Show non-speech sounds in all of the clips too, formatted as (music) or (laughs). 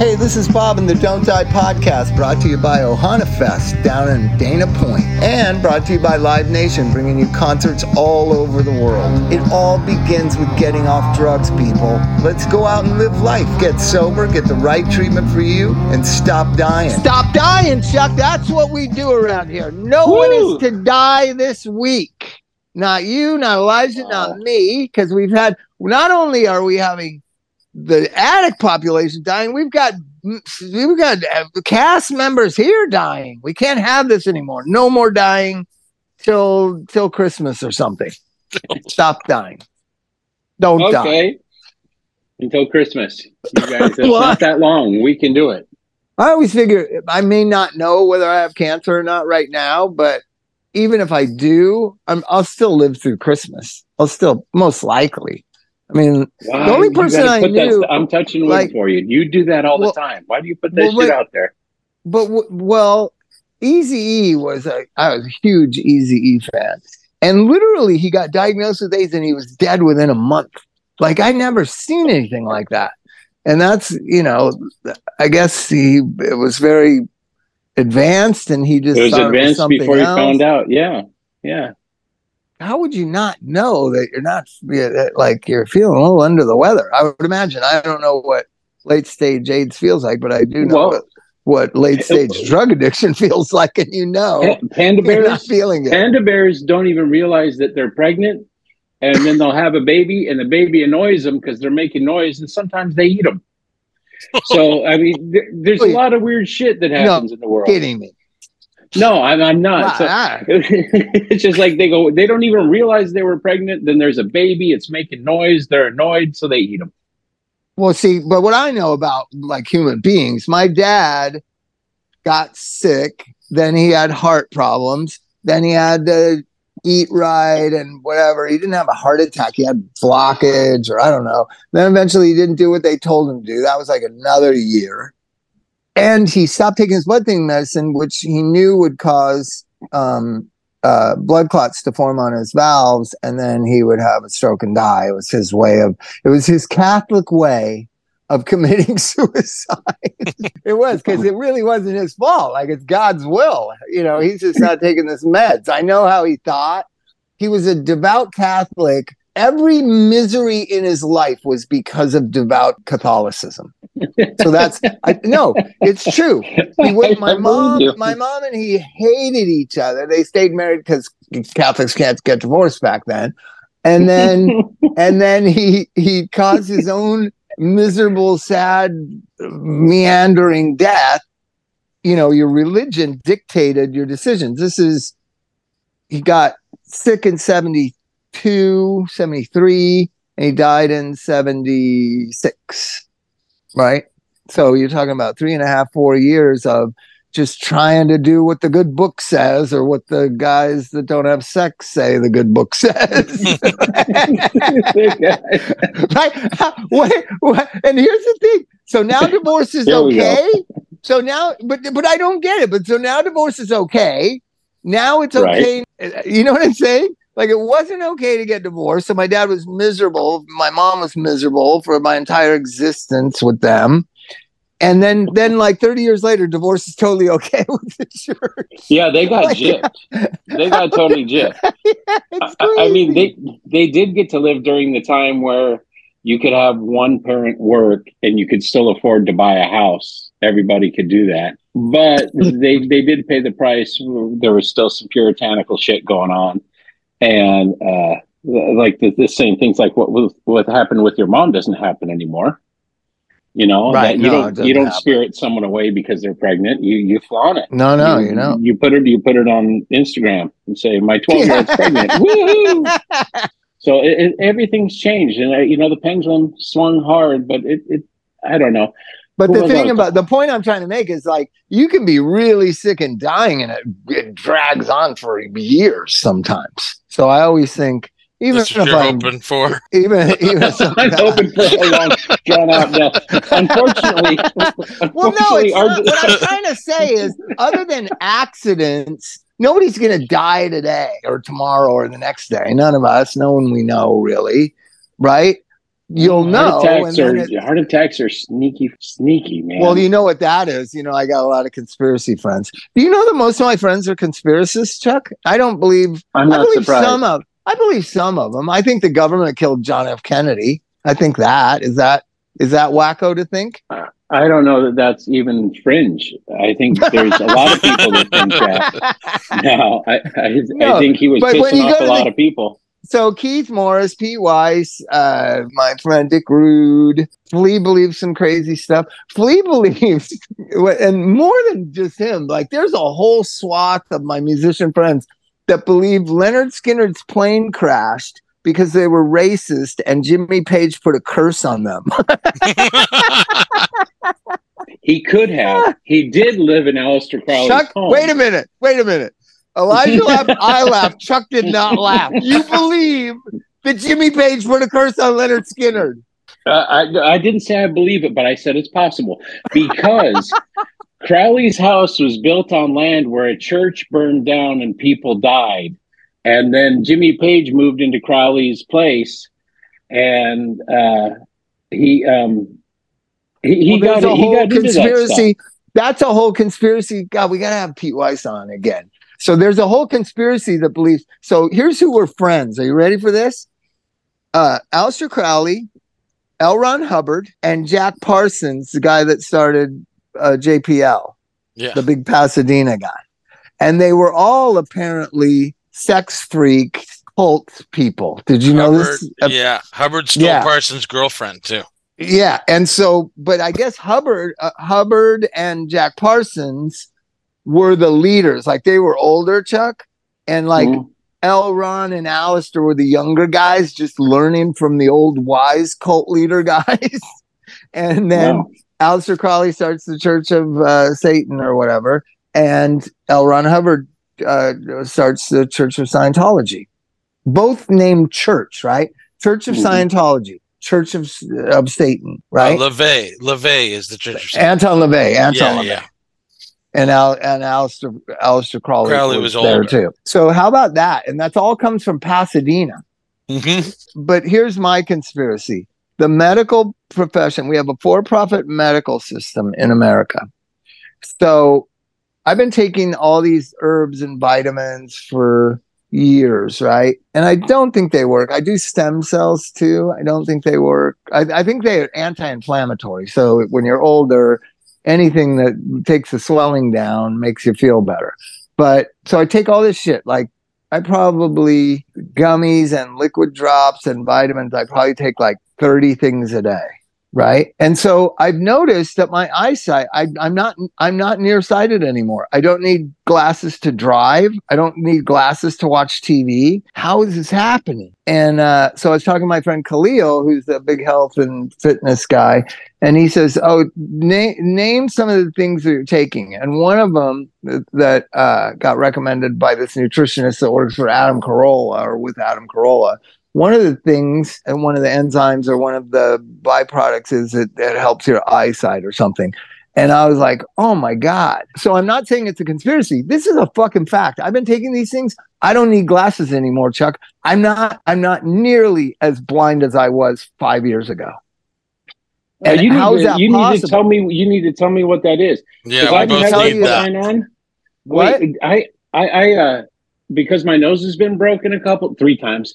Hey, this is Bob in the Don't Die podcast, brought to you by Ohana Fest down in Dana Point, and brought to you by Live Nation, bringing you concerts all over the world. It all begins with getting off drugs, people. Let's go out and live life. Get sober, get the right treatment for you, and stop dying. Stop dying, Chuk. That's what we do around here. No Woo! one is to die this week. Not you, not Elijah, not me, because we've had. Not only are we having the addict population dying, we've got we've got uh, cast members here dying. We can't have this anymore. No more dying till till Christmas or something. Stop dying. Don't die. Okay. Until Christmas. You guys, it's Well, (laughs) not that long. We can do it. I always figure I may not know whether I have cancer or not right now, but even if I do, I'm, I'll still live through Christmas. I'll still most likely. I mean, Why? The only person I put that knew, I'm touching wood like- for you. You do that all Well- the time. Why do you put that well, shit wait- out there? but well, Easy E was a I was a huge Easy E fan, and literally he got diagnosed with AIDS and he was dead within a month. Like I never seen anything like that, and that's you know, I guess he it was very advanced, and he just It was advanced something before he else. found out. Yeah. Yeah. How would you not know that you're not like you're feeling a little under the weather? I would imagine. I don't know what late stage AIDS feels like, but I do know Well- what, late stage drug addiction (laughs) feels like, and you know Pa- Panda bears. feeling it. Panda bears don't even realize that they're pregnant, and then they'll have a baby, and the baby annoys them because they're making noise, and sometimes they eat them. So I mean, there, there's a lot of weird shit that happens in the world. Kidding me? No, I'm, I'm not. So- (laughs) it's just like they go, they don't even realize they were pregnant. Then there's a baby, it's making noise. They're annoyed, so they eat them. well, see, but what I know about like human beings, my dad got sick, then he had heart problems, then he had to eat right and whatever. He didn't have a heart attack, he had blockage, or I don't know. Then eventually he didn't do what they told him to do. That was like another year. And he stopped taking his blood thinning medicine, which he knew would cause um, uh, blood clots to form on his valves, and then he would have a stroke and die. It was his way of, it was his Catholic way of (laughs) committing suicide. it was because it really wasn't his fault. Like it's God's will. You know, he's just (laughs) not taking this meds. I know how he thought. He was a devout Catholic. Every misery in his life was because of devout Catholicism. So that's I no, it's true. He (laughs) I my mom, my mom and he hated each other. They stayed married because Catholics can't get divorced back then. And then (laughs) and then he he caused his own miserable, sad, meandering death. You know, your religion dictated your decisions. This is he got sick in 72, 73, and he died in 76. Right? So you're talking about three and a half, four years of just trying to do what the good book says or what the guys that don't have sex say the good book says. (laughs) right? (laughs) And here's the thing. So now divorce is (laughs) we go. okay. So now, but but I don't get it. But so now divorce is okay. Now it's Right. okay. You know what I'm saying? Like it wasn't okay to get divorced. So my dad was miserable. My mom was miserable for my entire existence with them. And then, then like 30 years later, divorce is totally (laughs) okay with the church. yeah, they got Like- gypped. They got totally (laughs) gypped. It's I, I mean, they they did get to live during the time where you could have one parent work and you could still afford to buy a house. Everybody could do that, but (laughs) they they did pay the price. There was still some puritanical shit going on, and uh, like the, the same things like what what happened with your mom doesn't happen anymore. You know, Right, you no, don't you don't happen. spirit someone away because they're pregnant. You you flaunt it. no, no, you know. you put it you put it on Instagram and say my twelve year old's pregnant. Woohoo! (laughs) So it, it, everything's changed, and uh, you know the pendulum swung hard, but it, it I don't know. But Who the thing about the point I'm trying to make is like you can be really sick and dying, and it, it drags on for years sometimes. So I always think, even if you're I'm hoping for. (laughs) even even (laughs) I'm sometimes- hoping for a long, drawn out death. Unfortunately, (laughs) Well, no, unfortunately, it's our- not. What I'm trying to say is, other than accidents, nobody's going to die today or tomorrow or the next day. None of us, no one we know really, right? You'll know. Heart attacks, are, it- heart attacks are sneaky, sneaky, man. well, you know what that is. You know, I got a lot of conspiracy friends. Do you know that most of my friends are conspiracists, Chuk? I don't believe. I'm I not believe surprised. some of. I believe some of them. I think the government killed John F. Kennedy. I think that is that is that wacko to think. Uh, I don't know that that's even fringe. I think there's a lot of people that think that. (laughs) No, I, I, No, I think he was pissing off a lot the- of people. So Keith Morris, Pete Weiss, uh, my friend Dick Rude, Flea believes some crazy stuff. Flea (laughs) believes, and more than just him, like there's a whole swath of my musician friends that believe Lynyrd Skynyrd's plane crashed because they were racist and Jimmy Page put a curse on them. (laughs) He could have. He did live in Aleister Crowley's Chuk, home. wait a minute, wait a minute. Elijah laughed, (laughs) I laughed, Chuk did not laugh. You (laughs) believe that Jimmy Page put a curse on Lynyrd Skynyrd. Uh, I, I didn't say I believe it, but I said it's possible because (laughs) Crowley's house was built on land where a church burned down and people died. And then Jimmy Page moved into Crowley's place and uh, he um, he, he Well, got there's a he whole got into that stuff. conspiracy. That's a whole conspiracy. God, we gotta have Pete Weiss on again. So there's a whole conspiracy that believes. So here's who were friends. Are you ready for this? Uh, Aleister Crowley, L. Ron Hubbard, and Jack Parsons, the guy that started uh, JPL, Yeah. the big Pasadena guy, and they were all apparently sex freak cult people. Did you know this? Uh, yeah. Hubbard stole yeah. Parsons' girlfriend too. Yeah, and so, but I guess Hubbard, uh, Hubbard, and Jack Parsons were the leaders. Like they were older, Chuk, and like Mhm. L. Ron and Aleister were the younger guys, just learning from the old wise cult leader (laughs) guys. and then Wow. Aleister Crowley starts the Church of uh, Satan or whatever, and L. Ron Hubbard uh, starts the Church of Scientology. Both named church, right? Church of Mhm. Scientology, Church of of Satan, right? Uh, LaVey. LaVey is the church of Satan. Anton LaVey, Anton yeah, LaVey, yeah. And Al and Aleister Aleister Crowley, Crowley was, was there older. too. So how about that? And that's all comes from Pasadena. Mhm. But here's my conspiracy: the medical profession. We have a for-profit medical system in America. So I've been taking all these herbs and vitamins for years, right? And I don't think they work. I do stem cells too. I don't think they work. I, I think they're anti-inflammatory. So when you're older, anything that takes the swelling down makes you feel better. But so I take all this shit. Like I probably gummies and liquid drops and vitamins. I probably take like 30 things a day. Right. And so I've noticed that my eyesight, I, I'm not, I'm not nearsighted anymore. I don't need glasses to drive. I don't need glasses to watch TV. How is this happening? And uh, so I was talking to my friend Khalil, who's a big health and fitness guy, and he says, "Oh, na- name some of the things that you're taking." And one of them that, that uh, got recommended by this nutritionist that works for Adam Carolla or with Adam Carolla. One of the things and one of the enzymes or one of the byproducts is that it helps your eyesight or something. And I was like, oh my God. So I'm not saying it's a conspiracy. This is a fucking fact. I've been taking these things. I don't need glasses anymore, Chuk. I'm not I'm not nearly as blind as I was five years ago. And you how need, is to, that you need to tell me. You need to tell me what that is. Yeah, If we I can both have you need that. sign on. What? Wait, I, I, I, uh, because my nose has been broken a couple, three times.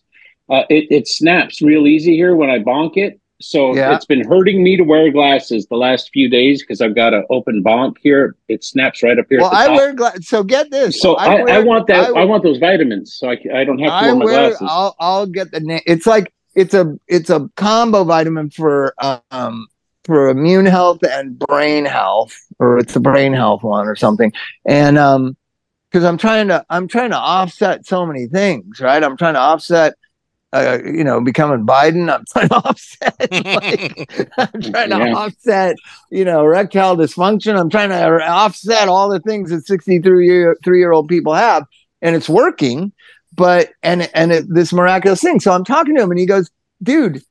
Uh, it, it snaps real easy here when I bonk it. So Yeah. it's been hurting me to wear glasses the last few days because I've got an open bonk here. It snaps right up here. Well, the I top. wear glasses. So get this. So I, I, wear- want that. I- I, want those vitamins, so I, I don't have to I wear my wear. glasses. I'll I'll get the name. It's like it's a it's a combo vitamin for um for immune health and brain health, or it's a brain health one or something. And um, because I'm trying to I'm trying to offset so many things, right? I'm trying to offset. Uh, you know, becoming Biden, I'm trying to (laughs) offset. like, (laughs) I'm trying to offset, you know, erectile dysfunction. I'm trying to offset all the things that 63 year three year old people have, and it's working but and and it, this miraculous thing. So I'm talking to him, and he goes, "Dude,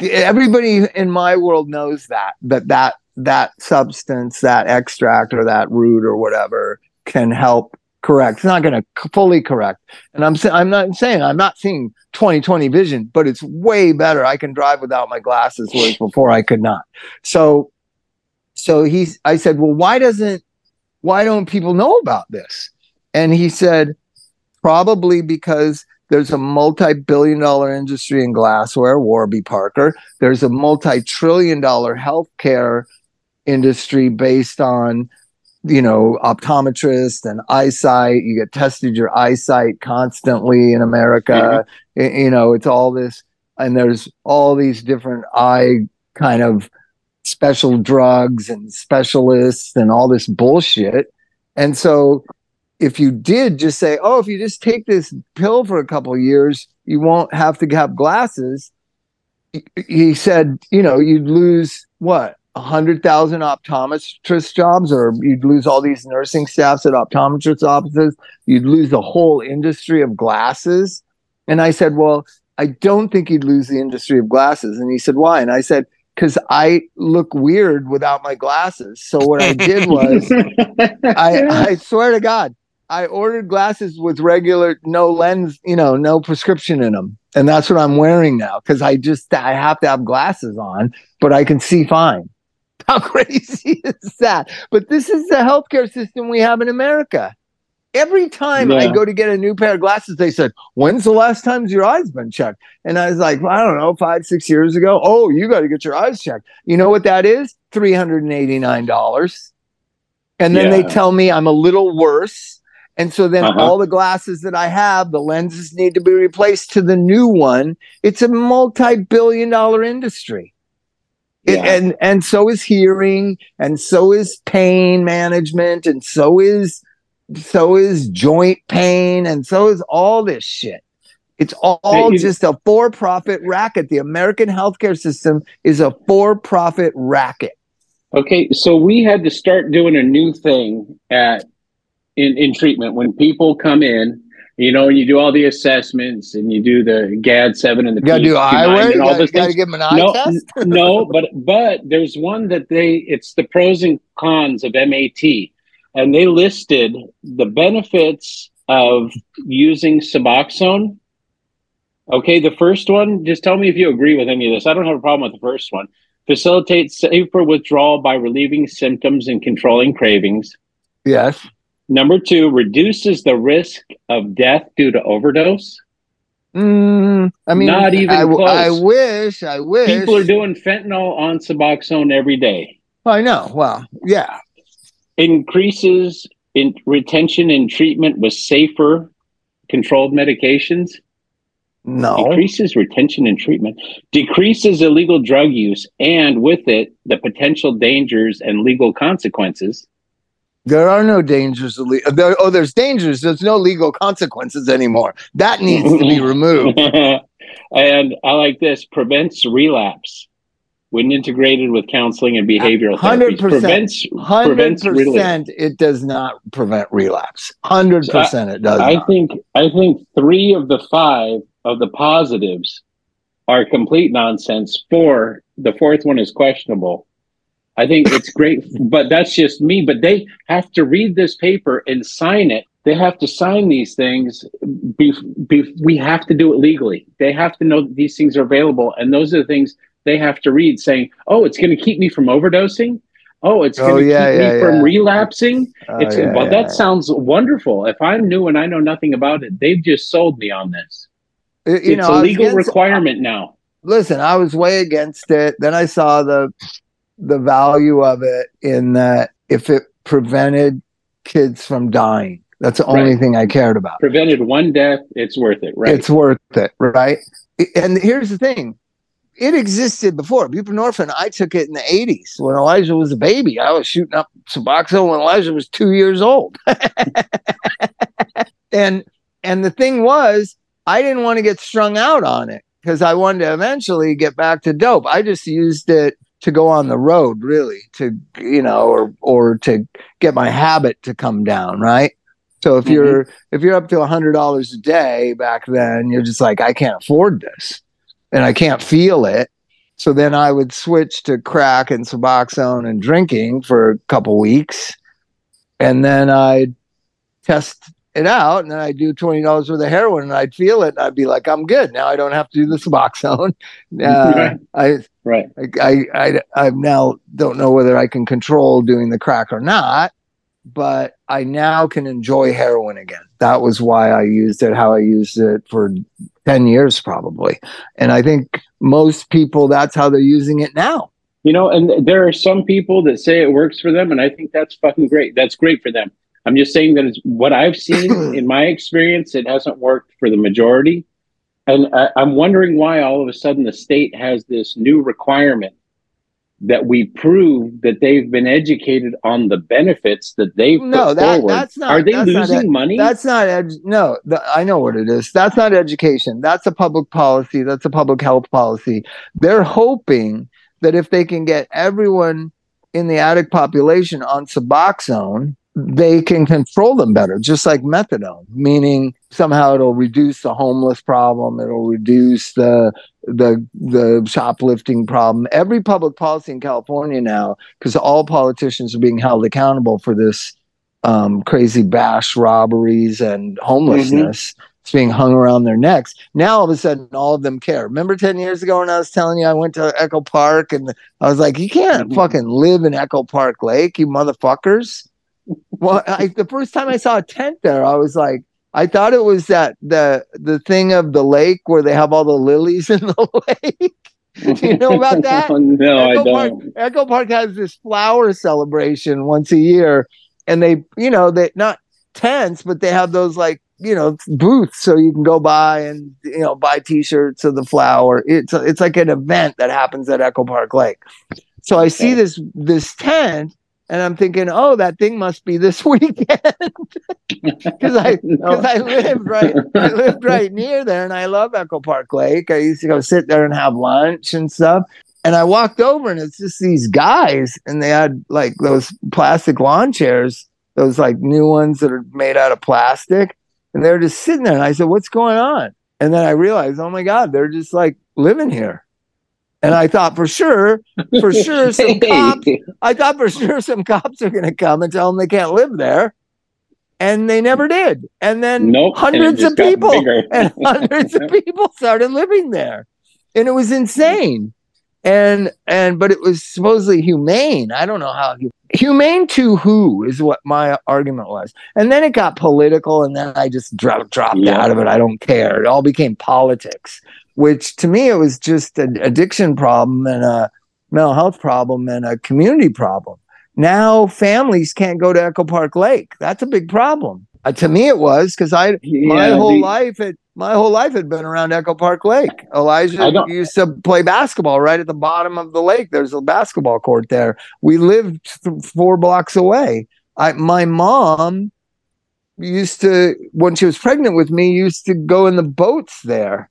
everybody in my world knows that that that that substance, that extract or that root or whatever, can help correct. It's not going to fully correct. And I'm saying I'm not saying I'm not seeing 20/20 vision, but it's way better. I can drive without my glasses, whereas (laughs) before I could not. So, so he's. I said, well, why doesn't why don't people know about this? And he said, probably because there's a multi-billion dollar industry in glassware, Warby Parker. There's a multi-trillion dollar healthcare industry based on you know, optometrist and eyesight. You get tested your eyesight constantly in America. Mm-hmm. You know, it's all this, and there's all these different eye kind of special drugs and specialists and all this bullshit. And so, if you did just say, oh, if you just take this pill for a couple years, you won't have to have glasses. He said, you know, you'd lose what 100,000 optometrist jobs, or you'd lose all these nursing staffs at optometrist offices. You'd lose the whole industry of glasses. And I said, Well, I don't think you'd lose the industry of glasses. And he said, Why? And I said, Because I look weird without my glasses. So what I did was, (laughs) I, I swear to God, I ordered glasses with regular, no lens, you know, no prescription in them. And that's what I'm wearing now because I just, I have to have glasses on, but I can see fine. (laughs) How crazy is that? But this is the healthcare system we have in America. Every time yeah. I go to get a new pair of glasses, they said, When's the last time your eyes been checked? And I was like, well, I don't know, five, six years ago. Oh, you got to get your eyes checked. You know what that is? $389. And then yeah. they tell me I'm a little worse. And so then uh-huh. all the glasses that I have, the lenses need to be replaced to the new one. It's a multi billion dollar industry. Yeah. and and so is hearing and so is pain management and so is so is joint pain and so is all this shit. It's all just a for-profit racket. The american healthcare system is a for-profit racket. Okay so we had to start doing a new thing at in, in treatment. When people come in you know, and you do all the assessments and you do the GAD seven and the you gotta do eyewear. You gotta, gotta give them an eye no, test. (laughs) no, but but there's one that they it's the pros and cons of MAT, and they listed the benefits of using Suboxone. Okay, the first one. Just tell me if you agree with any of this. I don't have a problem with the first one. Facilitates safer withdrawal by relieving symptoms and controlling cravings. Yes Number two, reduces the risk of death due to overdose. Mm, I mean, not even I, close. I wish, I wish. People are doing fentanyl on Suboxone every day. I know. Well, yeah. Increases in retention and treatment with safer controlled medications. No. Decreases retention and treatment. Decreases illegal drug use and with it the potential dangers and legal consequences. There are no dangers. There, oh, there's dangers. There's no legal consequences anymore. That needs to be removed. (laughs) and I like this prevents relapse when integrated with counseling and behavioral 100%, prevents 100% it does not prevent relapse 100% so I, it does i not. think i think three of the five of the positives are complete nonsense four the fourth one is questionable I think it's great, but that's just me. But they have to read this paper and sign it. They have to sign these things. Be, be, we have to do it legally. They have to know that these things are available, and those are the things they have to read, saying, "Oh, it's going to keep me from overdosing. Oh, it's going to oh, yeah, keep yeah, me yeah. from relapsing." Oh, it's well, that sounds wonderful. If I'm new and I know nothing about it, they've just sold me on this. You it's know, a legal requirement now. Listen, I was way against it. Then I saw the the value of it in that if it prevented kids from dying, that's the only right. thing I cared about. Prevented one death, it's worth it, right? It's worth it, right? And here's the thing it existed before. Buprenorphine, I took it in the 80s when Elijah was a baby. I was shooting up Suboxone when Elijah was two years old. (laughs) and and the thing was, I didn't want to get strung out on it because I wanted to eventually get back to dope. I just used it to go on the road really to you know or or to get my habit to come down right so if mm-hmm. you're if you're up to a hundred dollars a day back then you're just like i can't afford this and i can't feel it so then i would switch to crack and suboxone and drinking for a couple weeks and then i'd test it out, and then I do twenty dollars worth of heroin, and I'd feel it, and I'd be like, I'm good now. I don't have to do the Suboxone. (laughs) Uh, Right. I Right. I, I, I now don't know whether I can control doing the crack or not, but I now can enjoy heroin again. That was why I used it, how I used it for 10 years probably. And I think most people, that's how they're using it now. You know, and there are some people that say it works for them, and I think that's fucking great. That's great for them. I'm just saying that it's what I've seen (clears throat) in my experience, it hasn't worked for the majority. And I, I'm wondering why all of a sudden the state has this new requirement that we prove that they've been educated on the benefits that they've No, put that- forward. that's not- Are they losing it. money? That's not, ed- no, th- I know what it is. That's not education. That's a public policy. That's a public health policy. They're hoping that if they can get everyone in the addict population on Suboxone, they can control them better, just like methadone, meaning somehow it'll reduce the homeless problem, it'll reduce the the the shoplifting problem. Every public policy in California now, because all politicians are being held accountable for this um, crazy bash robberies and homelessness. It's being hung around their necks. Now all of a sudden, all of them care. Remember ten years ago when I was telling you I went to Echo Park and I was like, "You can't Mhm. fucking live in Echo Park Lake, you motherfuckers." Well, I, the first time I saw a tent there, I was like, I thought it was that the the thing of the lake where they have all the lilies in the (laughs) lake. Do you know about that? (laughs) no, I Echo Park, don't. Echo Park has this flower celebration once a year, and they, you know, they not tents, but they have those like you know booths so you can go by and you know buy T-shirts of the flower. It's it's like an event that happens at Echo Park Lake. So I see this this tent, and I'm thinking, oh, that thing must be this (laughs) weekend (laughs) because I (laughs) No. because I lived right I lived right near there and I love Echo Park Lake. I used to go sit there and have lunch and stuff. And I walked over and it's just these guys and they had like those plastic lawn chairs, those like new ones that are made out of plastic. And they're just sitting there. And I said, What's going on? And then I realized, oh my God, they're just like living here. And I thought for sure, for (laughs) sure, some cops I thought for sure some cops are going to come and tell them they can't live there. And they never did. And then Nope. hundreds just of people (laughs) and hundreds of (laughs) people started living there. And it was insane. And and but it was supposedly humane. I don't know how humane to who is what my argument was. And then it got political and then I just dropped dropped Yeah. out of it. I don't care. It all became politics, which to me it was just an addiction problem and a mental health problem and a community problem. Now families can't go to Echo Park Lake. That's a big problem. Uh, to me, it was because I my whole the- life had my whole life had been around Echo Park Lake. Elijah used to play basketball right at the bottom of the lake. There's a basketball court there. We lived th- four blocks away. I my mom used to when she was pregnant with me used to go in the boats there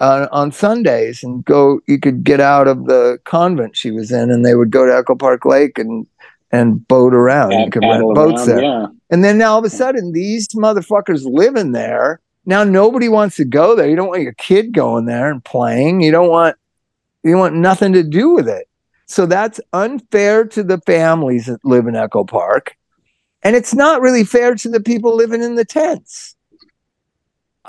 uh, on Sundays and go. You could get out of the convent she was in, and they would go to Echo Park Lake and and boat around. Yeah, you could rent boats around, there. Yeah. And then now all of a sudden, these motherfuckers living there. Now nobody wants to go there. You don't want your kid going there and playing. You don't want you want nothing to do with it. So that's unfair to the families that live in Echo Park. And it's not really fair to the people living in the tents.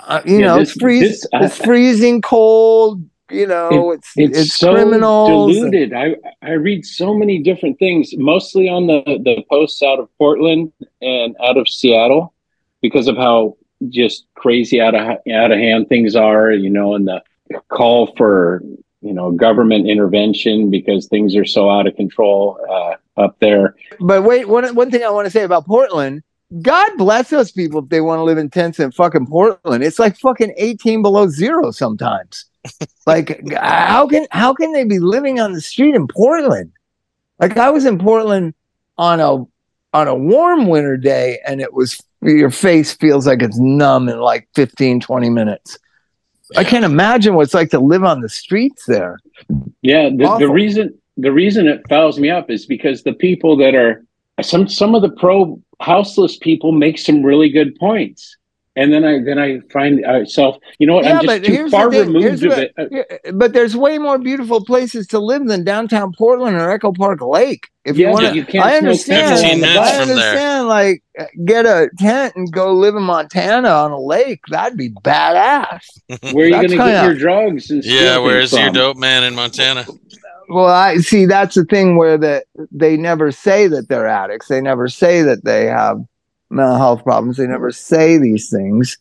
Uh, you Yeah, know, this- it's, freeze, this- I- it's freezing cold. You know, it's It's, it's, so criminals. diluted. I I read so many different things, mostly on the the posts out of Portland and out of Seattle, because of how just crazy out of out of hand things are. You know, and the call for you know government intervention because things are so out of control uh, up there. But wait, one one thing I want to say about Portland. God bless those people if they want to live in tents in fucking Portland. It's like fucking 18 below zero sometimes. (laughs) like how can how can they be living on the street in Portland? Like I was in Portland on a on a warm winter day and it was your face feels like it's numb in like 15 20 minutes. I can't imagine what it's like to live on the streets there. Yeah, the, the reason the reason it fouls me up is because the people that are some some of the pro houseless people make some really good points, and then I then I find myself, you know what? Yeah, I'm just too here's the far thing, removed here's of it. But there's way more beautiful places to live than downtown Portland or Echo Park Lake. If Yeah, you want to, can't I understand. I from there. understand. Like, get a tent and go live in Montana on a lake. That'd be badass. (laughs) Where are you going to get your drugs? And Yeah, where's your dope man in Montana? Well, I see. That's the thing where that they never say that they're addicts. They never say that they have mental health problems. They never say these things.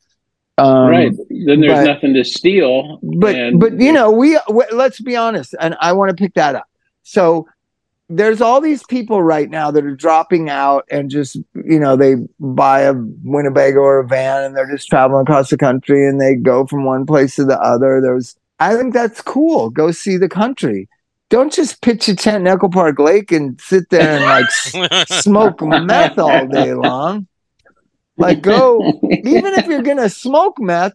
Um, right. Then there's but- nothing to steal. but and- but you know we w- let's be honest and i want to pick that up so there's all these people right now that are dropping out and just you know they buy a winnebago or a van and they're just traveling across the country and they go from one place to the other there's i think that's cool go see the country don't just pitch a tent in echo park lake and sit there and like (laughs) smoke meth all day long like go even if you're gonna smoke meth,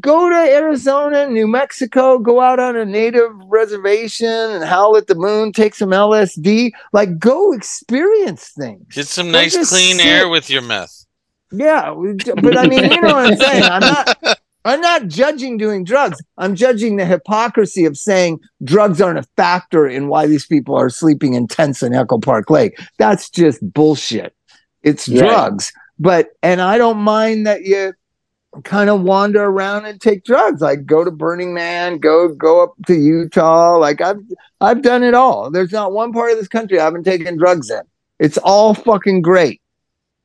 go to Arizona, New Mexico, go out on a native reservation and howl at the moon, take some LSD. Like go experience things. Get some Don't nice clean sit- air with your meth. Yeah, but I mean, you know what I'm saying. I'm not. (laughs) I'm not judging doing drugs. I'm judging the hypocrisy of saying drugs aren't a factor in why these people are sleeping in tents in Echo Park Lake. That's just bullshit. It's Right. drugs. But and I don't mind that you kind of wander around and take drugs. Like go to Burning Man, go go up to Utah. Like I've I've done it all. There's not one part of this country I haven't taken drugs in. It's all fucking great. (laughs)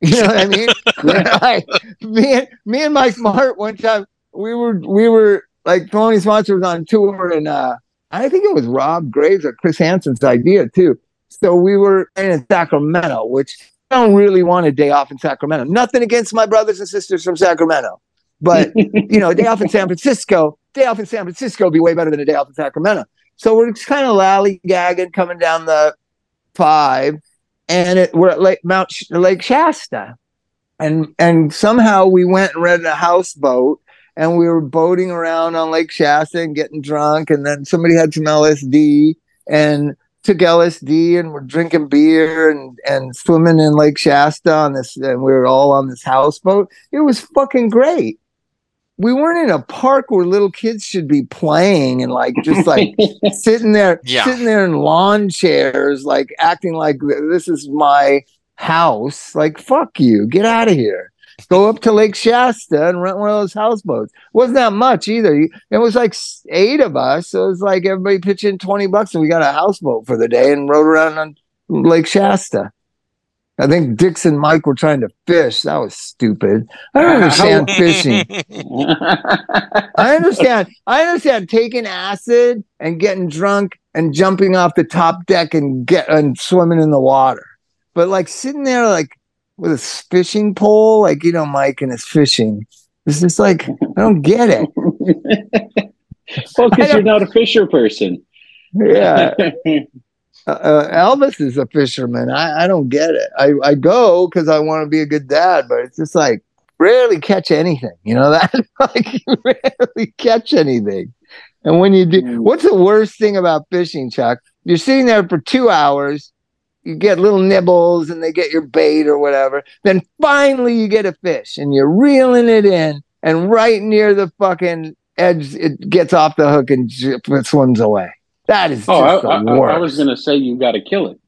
You know what I mean? (laughs) (laughs) Like, me and me and Mike Martt one time we were we were like Thelonious Monster was on tour and uh I think it was Rob Graves or Chris Hansen's idea too. So we were in Sacramento, which I don't really want a day off in Sacramento. Nothing against my brothers and sisters from Sacramento. But (laughs) you know, a day off in San Francisco, day off in San Francisco would be way better than a day off in Sacramento. So we're just kind of lollygagging coming down the five, and it, we're at Lake Mount Sh- Lake Shasta, and and somehow we went and rented a houseboat, and we were boating around on Lake Shasta and getting drunk, and then somebody had some LSD and took LSD and we're drinking beer and and swimming in Lake Shasta on this, and we were all on this houseboat. It was fucking great. We weren't in a park where little kids should be playing and like just like (laughs) sitting there, Yeah. sitting there in lawn chairs, like acting like this is my house. Like, fuck you, get out of here. Go up to Lake Shasta and rent one of those houseboats. Wasn't that much either. It was like eight of us. So it was like everybody pitched in 20 bucks and we got a houseboat for the day and rode around on Lake Shasta. I think Dix and Mike were trying to fish. That was stupid. I don't understand (laughs) fishing. I understand. I understand taking acid and getting drunk and jumping off the top deck and get and swimming in the water. But like sitting there like with a fishing pole, like you know, Mike and his fishing. It's just like I don't get it. (laughs) well, because you're don't- a fisher person. Yeah. (laughs) Uh, uh, Elvis is a fisherman. I, I don't get it. I, I go because I want to be a good dad, but it's just like rarely catch anything. You know (laughs) that? like you rarely catch anything. And when you do, Mm. what's the worst thing about fishing, Chuk? You're sitting there for two hours. You get little nibbles and they get your bait or whatever. Then finally you get a fish and you're reeling it in, and right near the fucking edge, it gets off the hook and j- swims away. That is just Oh, I, the I, I- worst. I was going to say you got to kill it.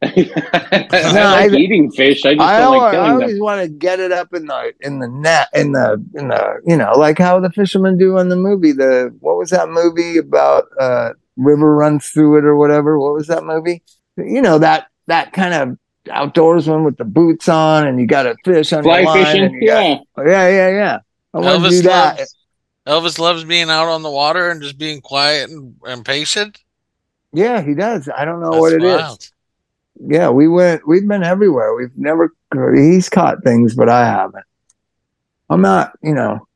(laughs) I I- like eating fish. I just I, don't like I killing them. always want to get it up in the in the net in the in the you know like how the fishermen do in the movie. The what was that movie about? Uh, river runs through it or whatever. What was that movie? You know that that kind of outdoorsman with the boots on and you got a fish on Fly your line. fishing? and got- Yeah. Oh, yeah, yeah, yeah. I want to do Elvis that. loves, Elvis loves being out on the water and just being quiet and, and patient. Yeah, he does. I don't know That's what it is. wild. Yeah, we went. We've been everywhere. We've never. He's caught things, but I haven't. I'm not. You know,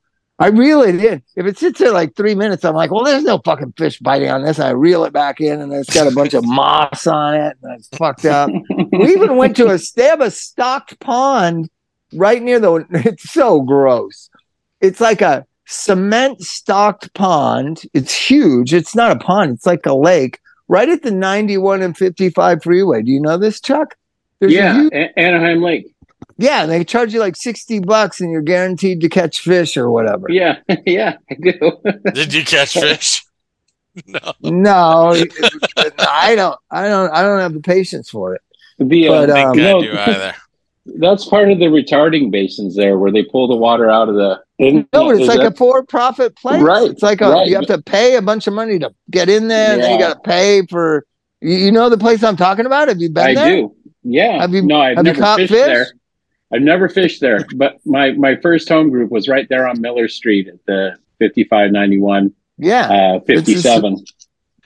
I reel it in. If it sits there like three minutes, I'm like, well, there's no fucking fish biting on this. I reel it back in, and it's got a bunch of (laughs) moss on it, and it's fucked up. (laughs) we even went to a. They have a stocked pond right near the. (laughs) It's so gross. It's like a cement stocked pond. It's huge. It's not a pond. It's like a lake right at the 91 and 55 freeway. Do you know this, Chuk? There's a yeah, huge- A- Anaheim Lake. Yeah, they charge you like sixty bucks, and you're guaranteed to catch fish or whatever. Yeah, (laughs) yeah, I do. (laughs) Did you catch fish? (laughs) no. No, I don't. I don't. I don't have the patience for it. The, uh, But, I um, think I no, do either. that's part of the retarding basins there, where they pull the water out of the. No, but it's like that- a for-profit place. Right, It's like a, right. you have to pay a bunch of money to get in there, and then you got to pay for. You, you know the place I'm talking about? Have you been I there? do. Yeah. Have you- no, I've have you never caught fished fish? there. I've never fished there, but my my first home group was right there on Miller Street at the 5591 Yeah, uh 57.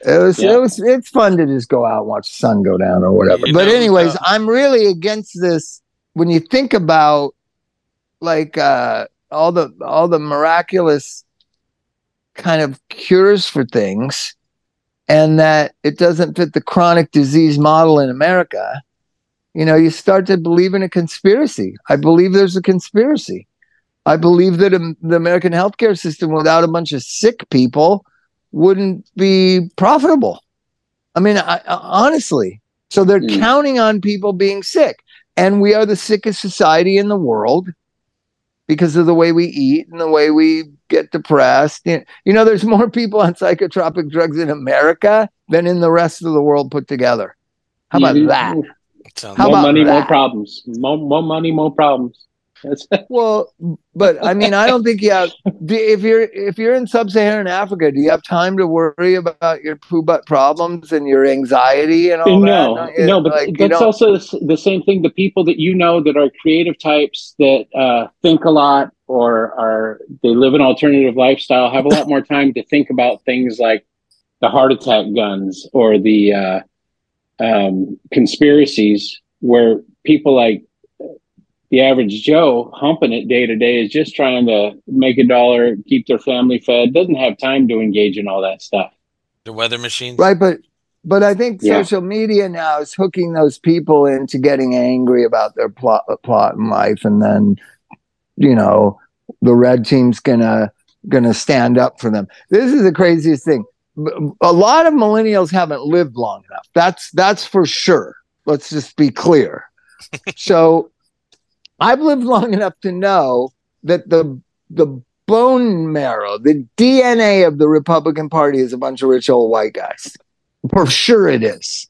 it was. yeah. It was. It's fun to just go out and watch the sun go down or whatever. You but know, anyways, uh, I'm really against this. When you think about like uh, all the all the miraculous kind of cures for things, and that it doesn't fit the chronic disease model in America. You know, you start to believe in a conspiracy. I believe there's a conspiracy. I believe that the American healthcare system, without a bunch of sick people, wouldn't be profitable. I mean, I, I- honestly. So they're Mm. counting on people being sick, and we are the sickest society in the world because of the way we eat and the way we get depressed. You know, there's more people on psychotropic drugs in America than in the rest of the world put together. How about Mhm. that? Sounds How more about money, more problems. More, more money, more problems. (laughs) Well, but I mean, I don't think you have. If you're if you're in sub-Saharan Africa, do you have time to worry about your poo butt problems and your anxiety and all no, that? Don't no, but Like, that's also the, the same thing. The people that you know that are creative types that uh, think a lot or are they live an alternative lifestyle have a lot more time to think about things like the heart attack guns or the uh, um, conspiracies, where people like the average Joe humping it day to day is just trying to make a dollar, keep their family fed, doesn't have time to engage in all that stuff. the weather machines. right, but but I think Yeah. social media now is hooking those people into getting angry about their plot plot in life, and then you know the red team's gonna gonna stand up for them. This is the craziest thing. A lot of millennials haven't lived long enough. That's that's for sure. Let's just be clear. (laughs) so I've lived long enough to know that the the bone marrow, the DNA of the Republican Party is a bunch of rich old white guys. For sure it is.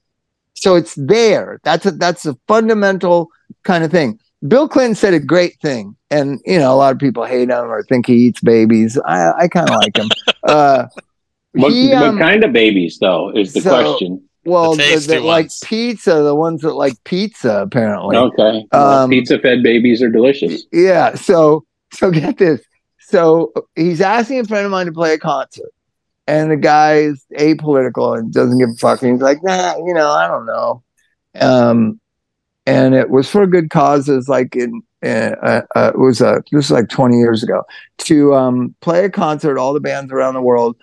So it's there. That's a that's a fundamental kind of thing. Bill Clinton said a great thing, and you know a lot of people hate him or think he eats babies. I, I kind of like him. (laughs) Uh, What, he, what um, kind of babies, though, is the so- question. well, The the, tasty the, like pizza, the ones that like pizza, apparently. Okay. Um, Pizza fed babies are delicious. Yeah. So so get this. So he's asking a friend of mine to play a concert. And the guy's apolitical and doesn't give a fuck. And he's like, nah, you know, I don't know. Um, and it was for good causes, like in uh, uh, it was uh, this was like 20 years ago to um, play a concert, all the bands around the world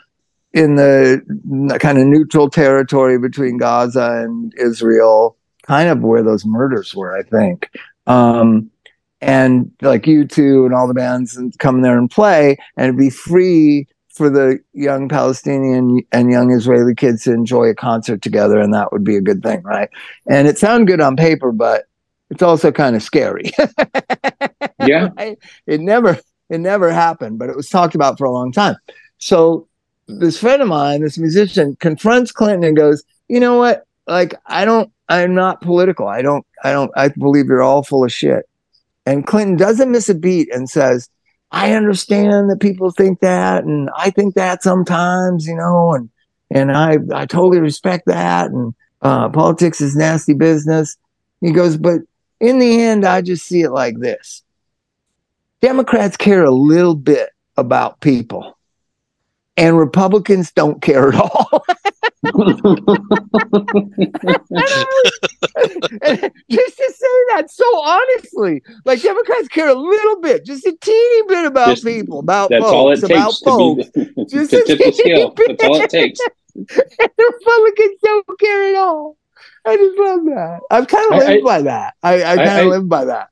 in the kind of neutral territory between Gaza and Israel, kind of where those murders were, I think. Um, and like U2 and all the bands and come there and play and be free for the young Palestinian and young Israeli kids to enjoy a concert together and that would be a good thing, right? And it sounded good on paper, but it's also kind of scary. (laughs) Yeah. Right? It never it never happened, but it was talked about for a long time. So this friend of mine, this musician, confronts Clinton and goes, "You know what? Like I don't I'm not political. I don't I don't I believe you're all full of shit." And Clinton doesn't miss a beat and says, "I understand that people think that and I think that sometimes, you know, and and I I totally respect that and uh, politics is nasty business." He goes, "But in the end, I just see it like this. Democrats care a little bit about people, and Republicans don't care at all. (laughs) just to say that so honestly, like Democrats care a little bit, just a teeny bit about Just- people, about That's folks, all it about takes to folks. (laughs) the, Just to a tip the scale. teeny That's all it takes. (laughs) and Republicans don't care at all. I just love that. I've kind of lived I- by that. I, I I- kind of live by that.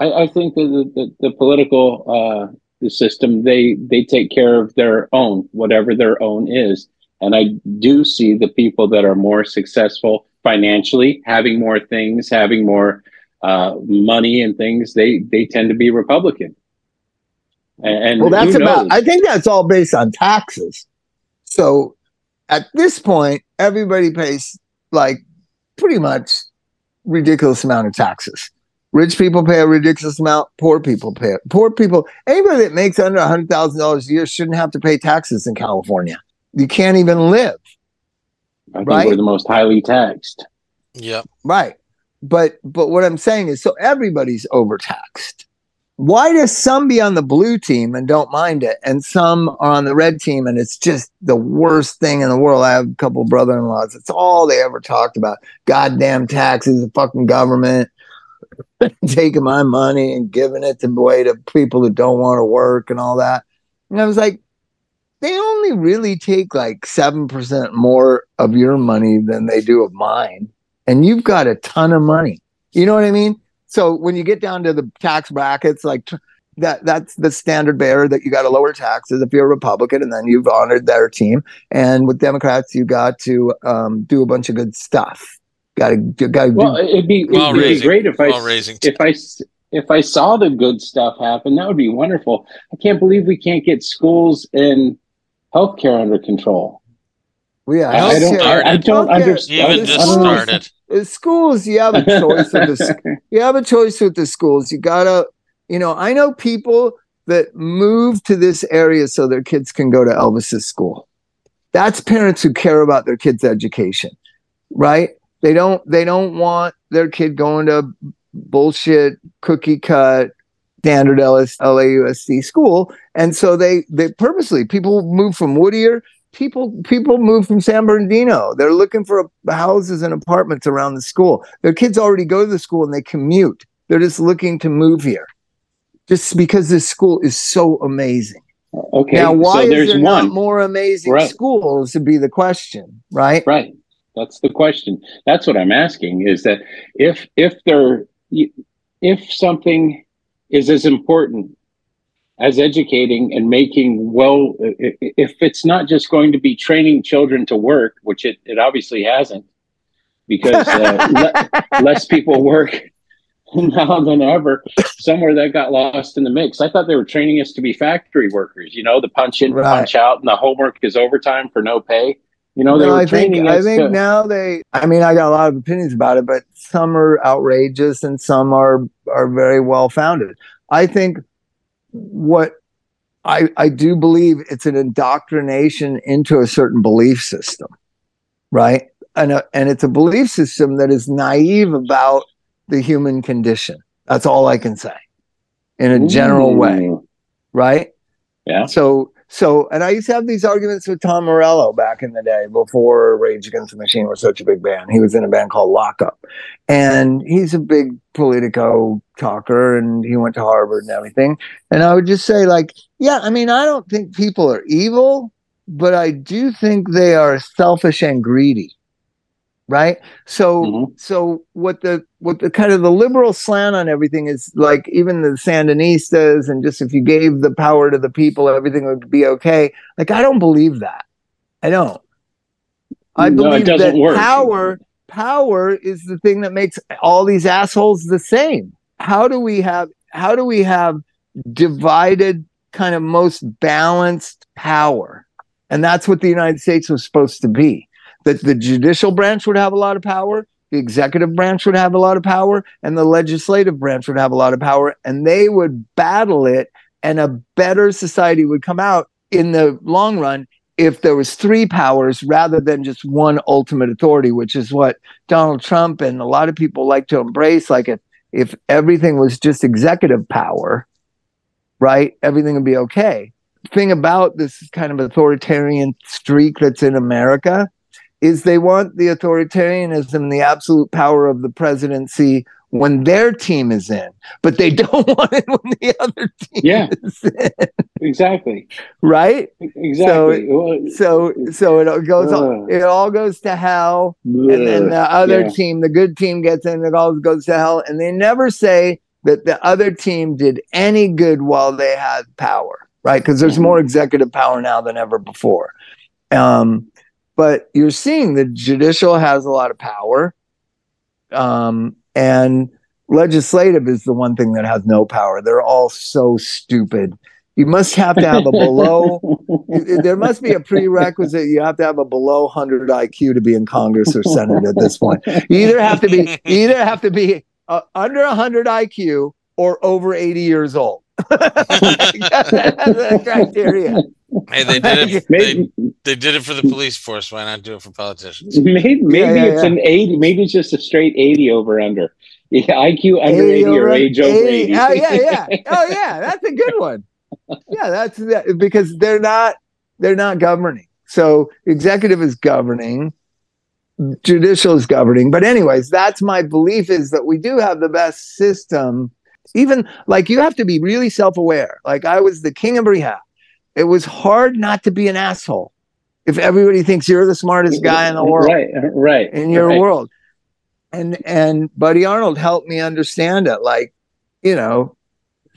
I, I think that the, the, the political uh, the system they they take care of their own, whatever their own is, and I do see the people that are more successful financially, having more things, having more uh, money and things, they they tend to be Republican. And, and well, that's about. I think that's all based on taxes. So at this point, everybody pays like pretty much ridiculous amount of taxes. Rich people pay a ridiculous amount. Poor people pay. It. Poor people, anybody that makes under a hundred thousand dollars a year shouldn't have to pay taxes in California. You can't even live. I think right? we're the most highly taxed. Yep. Right. But but what I'm saying is so everybody's overtaxed. Why does some be on the blue team and don't mind it and some are on the red team and it's just the worst thing in the world? I have a couple brother-in-laws. It's all they ever talked about. Goddamn taxes, the fucking government (laughs) taking my money and giving it away to people that don't want to work and all that. And I was like, they only really take like 7% more of your money than they do of mine. And you've got a ton of money. You know what I mean? So when you get down to the tax brackets, like that, that's the standard bearer that you got to lower taxes if you're a Republican, and then you've honored their team. And with Democrats, you got to um, do a bunch of good stuff. Got to, got to. Well, it'd be, it'd Well be raising. great if I Well raising. if I s- if I saw the good stuff happen. That would be wonderful. I can't believe we can't get schools and healthcare under control. yeah, I, I don't. healthcare- I, I don't healthcare- understand. Even just started. Uh, schools you have a (laughs) choice with the you have a choice with the schools you gotta you know i know people that move to this area so their kids can go to elvis's school that's parents who care about their kids education right they don't they don't want their kid going to bullshit cookie cut standard LS, LAUSD school and so they they purposely people move from whittier people people move from San Bernardino. They're looking for houses and apartments around the school. Their kids already go to the school and they commute. They're just looking to move here, just because this school is so amazing. Okay, now, why so is there one. not more amazing Right. schools? To be the question, right? Right. That's the question. That's what I'm asking. Is that if if there if something is as important as educating and making well, if it's not just going to be training children to work, which it, it obviously hasn't, because uh, (laughs) le- less people work (laughs) now than ever. Somewhere that got lost in the mix. I thought they were training us to be factory workers. You know, the punch in, Right. punch out, and the homework is overtime for no pay. You know, No, I think I think to, now they. I mean, I got a lot of opinions about it, but some are outrageous and some are are very well founded. I think what I I do believe it's an indoctrination into a certain belief system, right? And a, and it's a belief system that is naive about the human condition. That's all I can say, in a general way, right? Yeah. So so and I used to have these arguments with Tom Morello back in the day before Rage Against the Machine was such a big band. He was in a band called Lockup. And he's a big politico talker and he went to Harvard and everything. And I would just say, like, yeah, I mean, I don't think people are evil, but I do think they are selfish and greedy. Right. So Mhm. so what the what the kind of the liberal slant on everything is like even the Sandinistas and just if you gave the power to the people, everything would be okay. Like I don't believe that. I don't. I No, believe that work. power power is the thing that makes all these assholes the same. How do we have how do we have divided kind of most balanced power? And that's what the United States was supposed to be. That the judicial branch would have a lot of power, the executive branch would have a lot of power, and the legislative branch would have a lot of power, and they would battle it, and a better society would come out in the long run if there was three powers rather than just one ultimate authority, which is what Donald Trump and a lot of people like to embrace. Like if if everything was just executive power, right, everything would be okay. Thing about this kind of authoritarian streak that's in America is they want the authoritarianism and the absolute power of the presidency when their team is in, but they (laughs) don't want it when the other team Yeah. is in, Exactly. right? Exactly. Well, So so it all goes Ugh. it all goes to hell, and then the other Yeah. team, the good team, gets in. It all goes to hell, and they never say that the other team did any good while they had power, right? Because there's Mhm. more executive power now than ever before. Um, but you're seeing the judicial has a lot of power, um, and legislative is the one thing that has no power. They're all so stupid. You must have to have a below. (laughs) there must be a prerequisite. You have to have a below 100 IQ to be in Congress or Senate at this point. You either have to be either have to be uh, under 100 IQ or over 80 years old. That's (laughs) the criteria. Hey, they did it. (laughs) Maybe- They, they did it for the police force. Why not do it for politicians? Maybe, maybe Yeah, yeah, it's yeah. an 80. Maybe it's just a straight 80 over under. Yeah, IQ under 80, or over- age over 80. Oh yeah, yeah. Oh yeah, (laughs) that's a good one. Yeah, that's that because they're not they're not governing. So executive is governing, judicial is governing. But anyways, that's my belief is that we do have the best system. Even like you have to be really self-aware. Like I was the king of rehab. It was hard not to be an asshole if everybody thinks you're the smartest guy in the world Right, right. in your right. world. And and Buddy Arnold helped me understand it. Like, you know,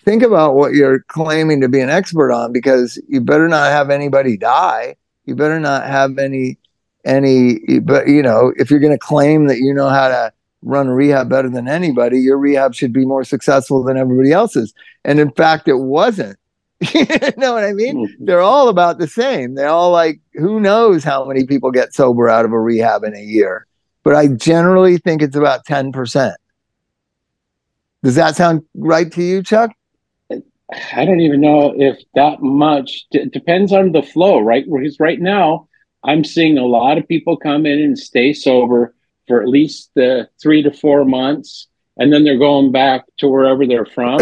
think about what you're claiming to be an expert on because you better not have anybody die. You better not have any any but you know, if you're gonna claim that you know how to run a rehab better than anybody, your rehab should be more successful than everybody else's. And in fact it wasn't. (laughs) you know what I mean? Mm. they're all about the same. They're all like, who knows how many people get sober out of a rehab in a year? But I generally think it's about 10%. Does that sound right to you, Chuk? I don't even know if that much d- depends on the flow, right? Because right now, I'm seeing a lot of people come in and stay sober for at least the three to four months, and then they're going back to wherever they're from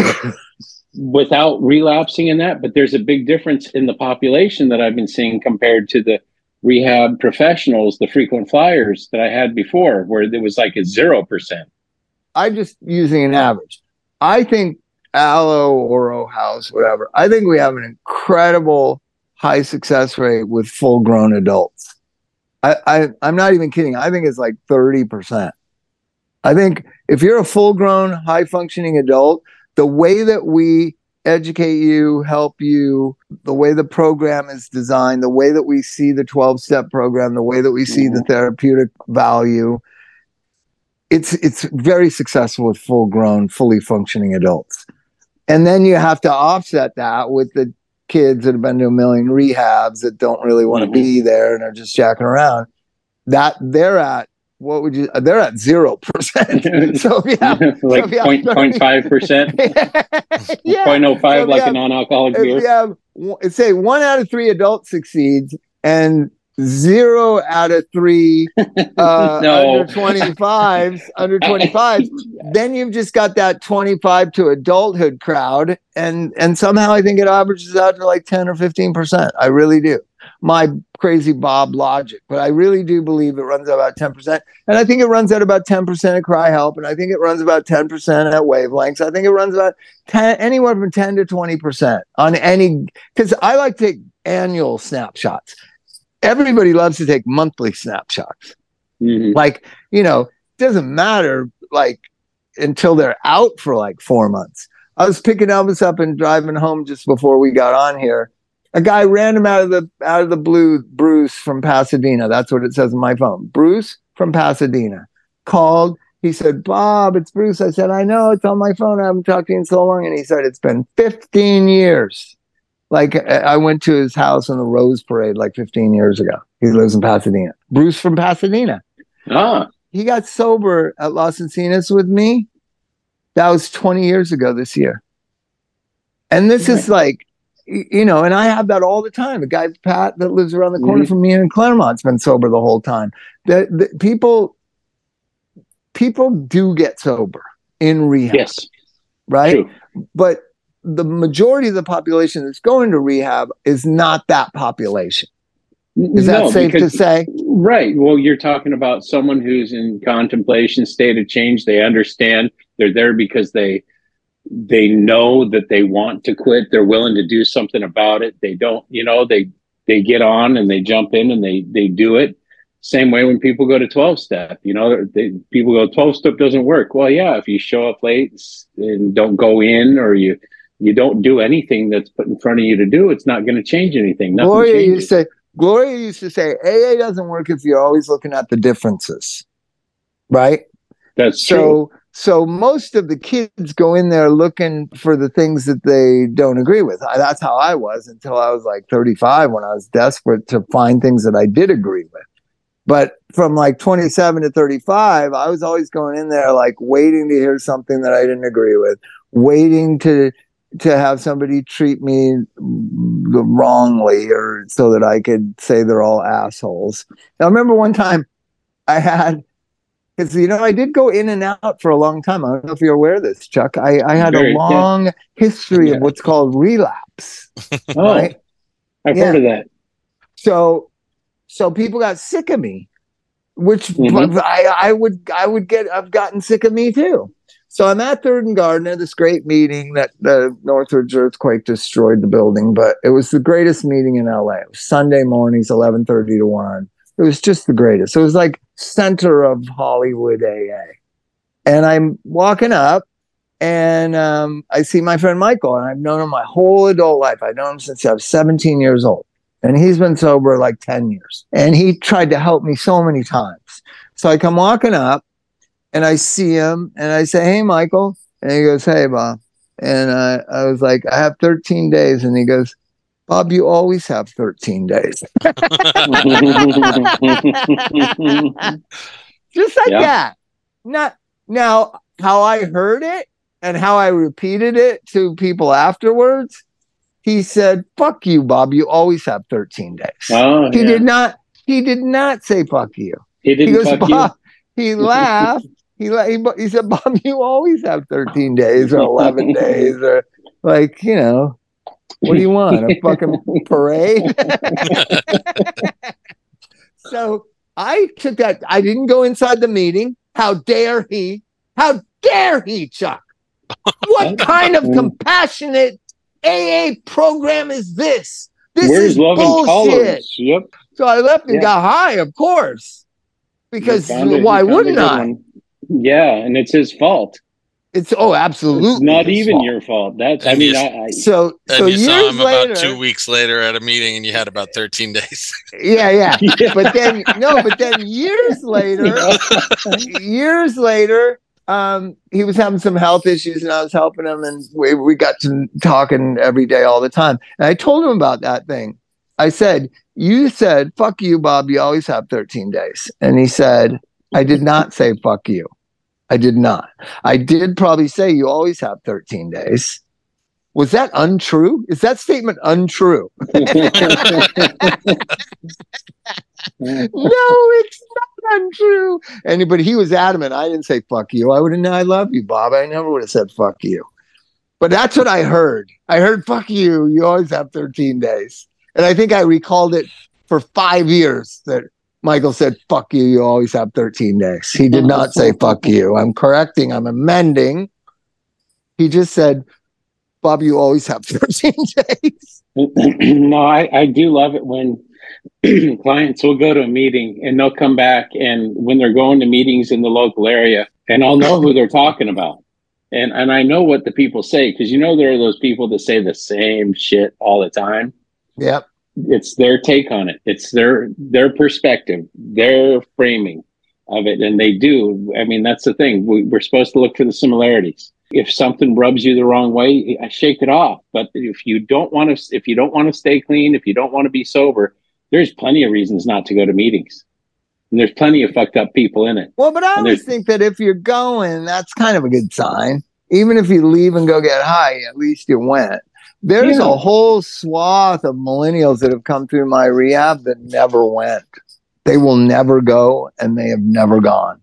(coughs) without relapsing in that. But there's a big difference in the population that I've been seeing compared to the rehab professionals, the frequent flyers that I had before, where it was like a zero percent. I'm just using an average. I think Alo, Oro House, whatever, I think we have an incredible high success rate with full grown adults. I, I, I'm not even kidding. I think it's like 30%. I think if you're a full grown, high functioning adult, the way that we educate you, help you, the way the program is designed, the way that we see the 12 step program, the way that we see the mm-hmm. therapeutic value, it's it's very successful with full grown, fully functioning adults. And then you have to offset that with the kids that have been to a million rehabs that don't really want to Mhm. be there and are just jacking around. That they're at what would you they're at zero percent. (laughs) so yeah. (laughs) like have point, 30 point five (laughs) percent, yeah. point oh So if like you a non-alcoholic beer. have say one out of three adults succeeds and zero out of three (laughs) uh, No. under 25s under (laughs) 25s then you've just got that 25 to adulthood crowd and and somehow i think it averages out to like 10 or 15 percent. I really do. My crazy bob logic but i really do believe it runs about 10 percent. And i think it runs at about 10 percent at CRI-Help and i think it runs about 10 percent at wavelengths. I think it runs about 10 anywhere from 10 to 20 percent on any because i like to take annual snapshots everybody loves to take monthly snapshots. Mhm. like you know doesn't matter like until they're out for like four months. I was picking elvis up and driving home just before we got on here. A guy random out of the out of the blue bruce from pasadena. That's what it says on my phone. Bruce from pasadena called. He said bob it's bruce. I said i know it's on my phone. I haven't talked to you in so long. And he said it's been 15 years like I went to his house on the Rose Parade like 15 years ago. He lives in Pasadena. Bruce from Pasadena Ah, he got sober at Las Encinas with me. That was 20 years ago this year. And this is like, you know, and I have that all the time. The guy, Pat, that lives around the corner Mhm. from me in Claremont's been sober the whole time. The, the people, people do get sober in rehab, yes, right? true. But the majority of the population that's going to rehab is not that population. Is that No, safe to say? Right. Well, you're talking about someone who's in contemplation, state of change. They understand they're there because they they know that they want to quit. They're willing to do something about it. They don't, you know, they they get on and they jump in and they they do it. Same way when people go to 12 step, you know, they, people go 12 step doesn't work. Well, yeah, if you show up late and don't go in or you you don't do anything that's put in front of you to do, it's not going to change anything. Nothing Gloria changes. used to say Gloria used to say AA doesn't work if you're always looking at the differences. Right? that's true. So so most of the kids go in there looking for the things that they don't agree with. I, that's how I was until I was like 35 when I was desperate to find things that I did agree with. But from like 27 to 35, I was always going in there like waiting to hear something that I didn't agree with, waiting to to have somebody treat me wrongly or so that I could say they're all assholes. Now, I remember one time I had because you know I did go in and out for a long time. I don't know if you're aware of this, Chuk. I, I had Very, a yeah. long history Yeah. of what's called relapse. (laughs) Oh, Right? I've Yeah. heard of that. So so people got sick of me, which Mhm. I, I would I would get I've gotten sick of me too. So I'm at Third and Gardner, this great meeting that the Northridge earthquake destroyed the building, but it was the greatest meeting in LA. It was Sunday mornings, 11:30 to 1. It was just the greatest. It was like center of Hollywood AA. And I'm walking up and um, I see my friend Michael, and I've known him my whole adult life. I've known him since I was 17 years old. And he's been sober like 10 years. And he tried to help me so many times. So I come walking up and I see him and I say, Hey, Michael. And he goes, Hey, Bob. And I, I was like, I have 13 days. And he goes, Bob, you always have 13 days. (laughs) Just like Yeah. that. Not now how I heard it and how I repeated it to people afterwards. He said, "Fuck you, Bob. You always have 13 days." oh, he yeah. did not. He did not say "fuck you." He He didn't goes, fuck "Bob." He (laughs) laughed. He, he he said, "Bob, you always have 13 days or 11 (laughs) days or like you know." What do you want? A (laughs) fucking parade? (laughs) so I took that. I didn't go inside the meeting. How dare he? How dare he, Chuk? What kind of compassionate AA program is this? This Where's is love bullshit. Yep. So I left and Yeah. got high, of course, because He found it- he why wouldn't I? One. Yeah, and it's his fault. It's oh, absolutely. It's not even fault. your fault. That's I mean, you- I, I So And so you saw years him later, about two weeks later at a meeting, and you had about 13 days. yeah, yeah. (laughs) Yeah. But then no, but then years (laughs) later, years later, um, he was having some health issues, and I was helping him, and we we got to talking every day, all the time. And I told him about that thing. I said, "You said fuck you, Bob. You always have 13 days," and he said, "I did not say fuck you. I did not. I did probably say you always have 13 days." Was that untrue? Is that statement untrue? (laughs) no, it's not untrue. And but he was adamant. I didn't say fuck you. I would have. I love you, Bob. I never would have said fuck you. But that's what I heard. I heard fuck you. You always have 13 days. And I think I recalled it for five years that Michael said fuck you. You always have 13 days. He did not say fuck you. I'm correcting. I'm amending. He just said, Bob, you always have 13 (laughs) days. no, I, I do love it when (clears throat) clients will go to a meeting and they'll come back and when they're going to meetings in the local area and I'll know who they're talking about. And and I know what the people say because you know there are those people that say the same shit all the time. Yep. It's their take on it. It's their their perspective, their framing of it, and they do. I mean, that's the thing. We, we're supposed to look for the similarities. If something rubs you the wrong way, I shake it off. But if you don't want to, if you don't want to stay clean, if you don't want to be sober, there's plenty of reasons not to go to meetings. And there's plenty of fucked up people in it. Well, but I always think that if you're going, that's kind of a good sign. Even if you leave and go get high, at least you went. There's Yeah. a whole swath of millennials that have come through my rehab that never went. They will never go and they have never gone.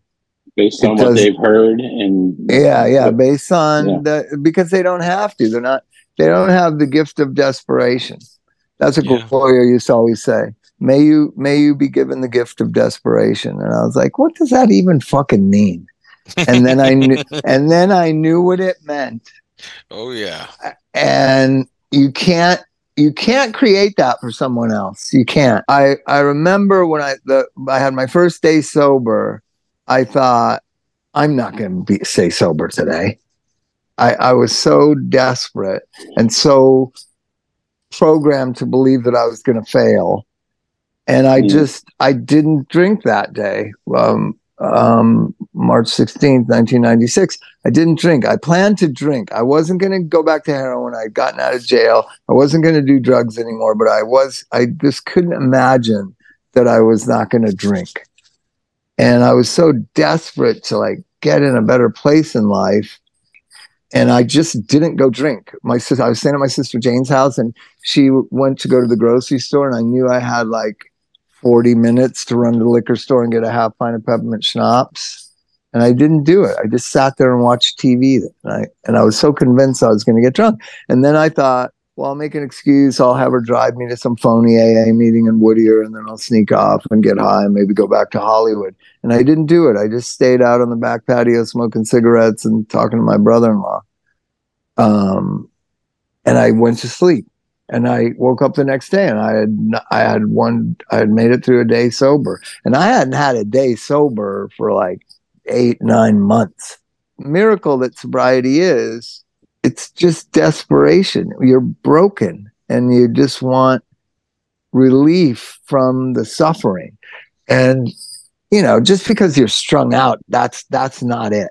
based It on what they've heard and Yeah, yeah, But- based on Yeah. the because they don't have to. They're not they don't have the gift of desperation. That's what Yeah. Gloria used to always say. May you may you be given the gift of desperation. And I was like, what does that even fucking mean? And then I knew (laughs) and then I knew what it meant. Oh yeah. And you can't you can't create that for someone else. You can't. I I remember when I the I had my first day sober, I thought I'm not going to be stay sober today. I I was so desperate and so programmed to believe that I was going to fail. And I Mm. just I didn't drink that day. Um um, March 16th, 1996. I didn't drink. I planned to drink. I wasn't going to go back to heroin. I'd gotten out of jail. I wasn't going to do drugs anymore, but I was, I just couldn't imagine that I was not going to drink. And I was so desperate to like get in a better place in life. And I just didn't go drink. My sister, I was staying at my sister Jane's house and she went to go to the grocery store and I knew I had like 40 minutes to run to the liquor store and get a half pint of peppermint schnapps. And I didn't do it. I just sat there and watched TV that night. And I was so convinced I was going to get drunk. And then I thought, well, I'll make an excuse. I'll have her drive me to some phony AA meeting in Whittier and then I'll sneak off and get high and maybe go back to Hollywood. And I didn't do it. I just stayed out on the back patio smoking cigarettes and talking to my brother in law. Um, and I went to sleep and I woke up the next day and I had I had one I had made it through a day sober and I hadn't had a day sober for like eight nine months. Miracle that sobriety is it's just desperation. You're broken and you just want relief from the suffering. And you know, just because you're strung out, that's that's not it.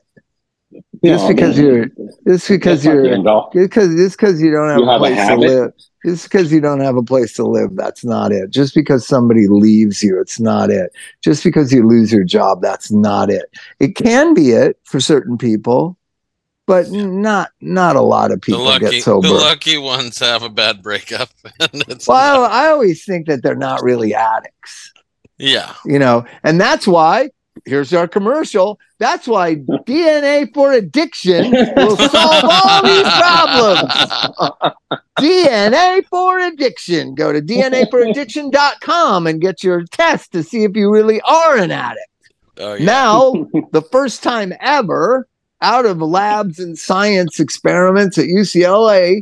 Just no, because I mean, you're just because you're because just because you don't have you a place have to live just because you don't have a place to live, that's not it. Just because somebody leaves you, it's not it. Just because you lose your job, that's not it. It can be it for certain people, but not not a lot of people lucky, get sober. The lucky ones have a bad breakup. (laughs) well, not... I always think that they're not really addicts. Yeah, you know, and that's why here's our commercial. That's why (laughs) DNA for addiction will solve all these problems. (laughs) DNA for addiction. Go to DNAforaddiction.com and get your test to see if you really are an addict. Oh, yeah. Now, (laughs) the first time ever out of labs and science experiments at UCLA,